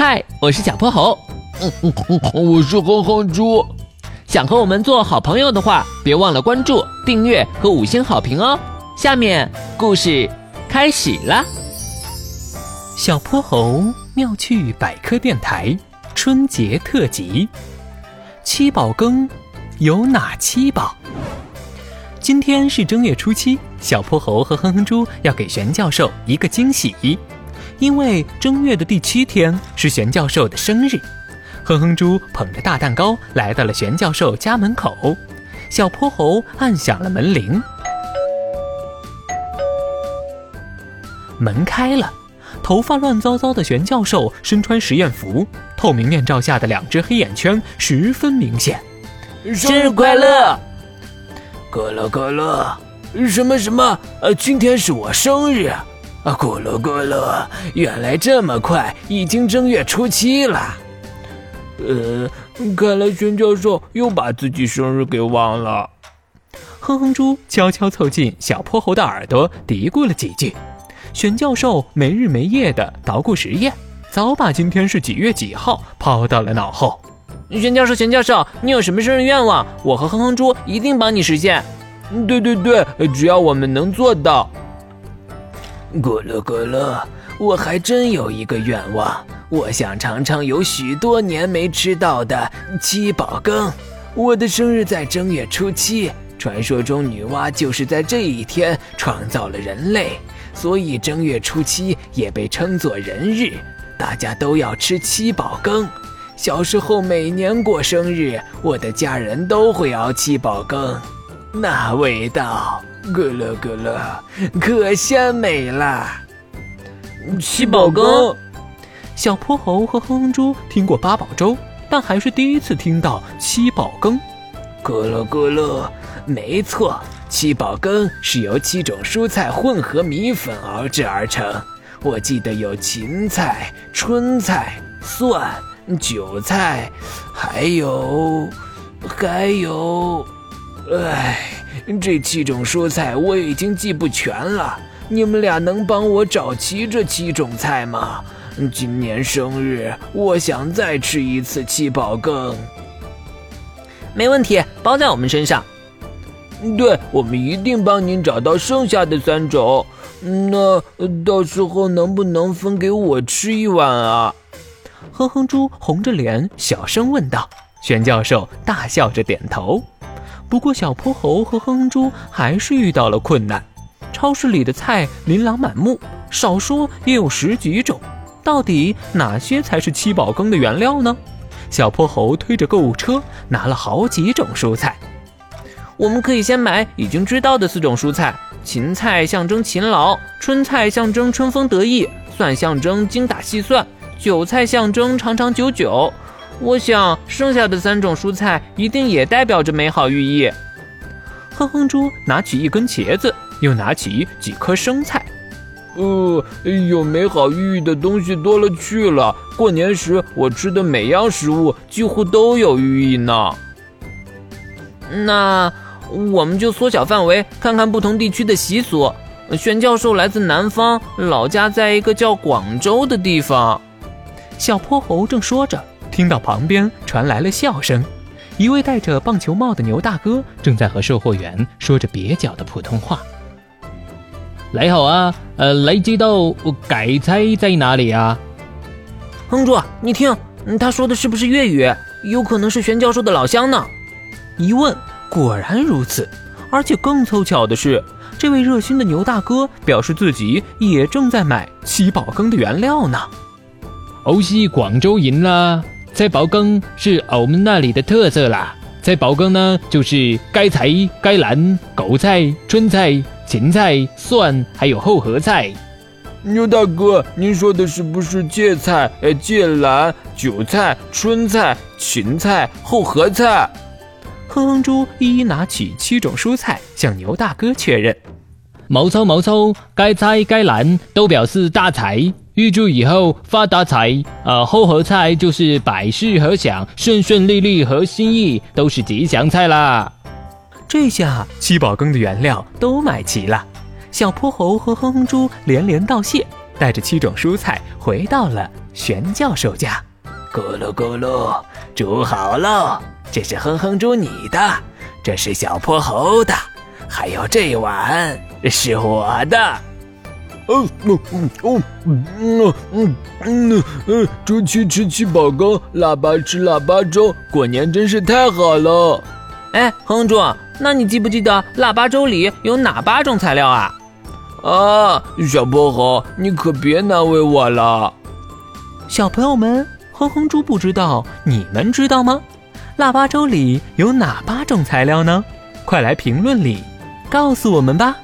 嗨，我是小泼猴。我是哼哼猪。想和我们做好朋友的话，别忘了关注、订阅和五星好评哦。下面故事开始了。小泼猴妙趣百科电台春节特辑：七宝羹有哪七宝？今天是正月初七，小泼猴和哼哼猪要给玄教授一个惊喜，因为正月的第七天是玄教授的生日。哼哼猪捧着大蛋糕来到了玄教授家门口，小泼猴按响了门铃，门开了，头发乱糟糟的玄教授身穿实验服，透明面罩下的两只黑眼圈十分明显。生日快乐！可乐可乐，什么什么？呃，今天是我生日咕噜咕噜，原来这么快，已经正月初七了。呃，看来玄教授又把自己生日给忘了。哼哼猪悄悄凑近小泼猴的耳朵，嘀咕了几句。玄教授没日没夜的捣鼓实验，早把今天是几月几号抛到了脑后。玄教授，玄教授，你有什么生日愿望？我和哼哼猪一定帮你实现。对对对，只要我们能做到。咕噜咕噜，我还真有一个愿望，我想尝尝有许多年没吃到的七宝羹。我的生日在正月初七，传说中女娲就是在这一天创造了人类，所以正月初七也被称作人日，大家都要吃七宝羹。小时候每年过生日，我的家人都会熬七宝羹，那味道咯咯咯咯，可鲜美了。七宝羹，小泼猴和哼哼猪听过八宝粥，但还是第一次听到七宝羹。咕噜咕噜，没错，七宝羹是由七种蔬菜混合米粉熬制而成。我记得有芹菜、春菜、蒜。韭菜，还有，还有，哎，这七种蔬菜我已经记不全了。你们俩能帮我找齐这七种菜吗？今年生日，我想再吃一次七宝羹。没问题，包在我们身上。对，我们一定帮您找到剩下的三种。那到时候能不能分给我吃一碗啊？哼哼猪红着脸小声问道：“玄教授大笑着点头。不过小泼猴和哼哼猪还是遇到了困难。超市里的菜琳琅满目，少说也有十几种。到底哪些才是七宝羹的原料呢？”小泼猴推着购物车，拿了好几种蔬菜。我们可以先买已经知道的四种蔬菜：芹菜象征勤劳，春菜象征春风得意，蒜象征精打细算。韭菜象征长长久久，我想剩下的三种蔬菜一定也代表着美好寓意。哼哼猪拿起一根茄子，又拿起几颗生菜。呃，有美好寓意的东西多了去了。过年时我吃的每样食物几乎都有寓意呢。那我们就缩小范围，看看不同地区的习俗。玄教授来自南方，老家在一个叫广州的地方。小泼猴正说着，听到旁边传来了笑声。一位戴着棒球帽的牛大哥正在和售货员说着蹩脚的普通话：“你好啊，呃，你知道改菜在哪里啊？”哼住，你听，他说的是不是粤语？有可能是玄教授的老乡呢。一问，果然如此。而且更凑巧的是，这位热心的牛大哥表示自己也正在买七宝羹的原料呢。我是广州人啦，在宝羹是我们那里的特色啦。在宝羹呢，就是该菜、该兰、狗菜、春菜、芹菜、蒜，还有厚荷菜。牛大哥，您说的是不是芥菜、呃芥兰、韭菜、春菜、芹菜、厚荷菜？哼哼猪一一拿起七种蔬菜，向牛大哥确认。毛糙毛糙，该菜该兰都表示大财。预祝以后发大财！呃，厚荷菜就是百事和享、顺顺利利和心意，都是吉祥菜啦。这下七宝羹的原料都买齐了，小泼猴和哼哼猪连连道谢，带着七种蔬菜回到了玄教授家。咕噜咕噜，煮好喽！这是哼哼猪你的，这是小泼猴的，还有这碗是我的。嗯嗯嗯嗯嗯嗯嗯嗯，猪七吃七宝羹，腊八吃腊八粥，过年真是太好了。哎，哼猪，那你记不记得腊八粥里有哪八种材料啊？啊，小泼猴，你可别难为我了。小朋友们，哼哼猪不知道，你们知道吗？腊八粥里有哪八种材料呢？快来评论里告诉我们吧。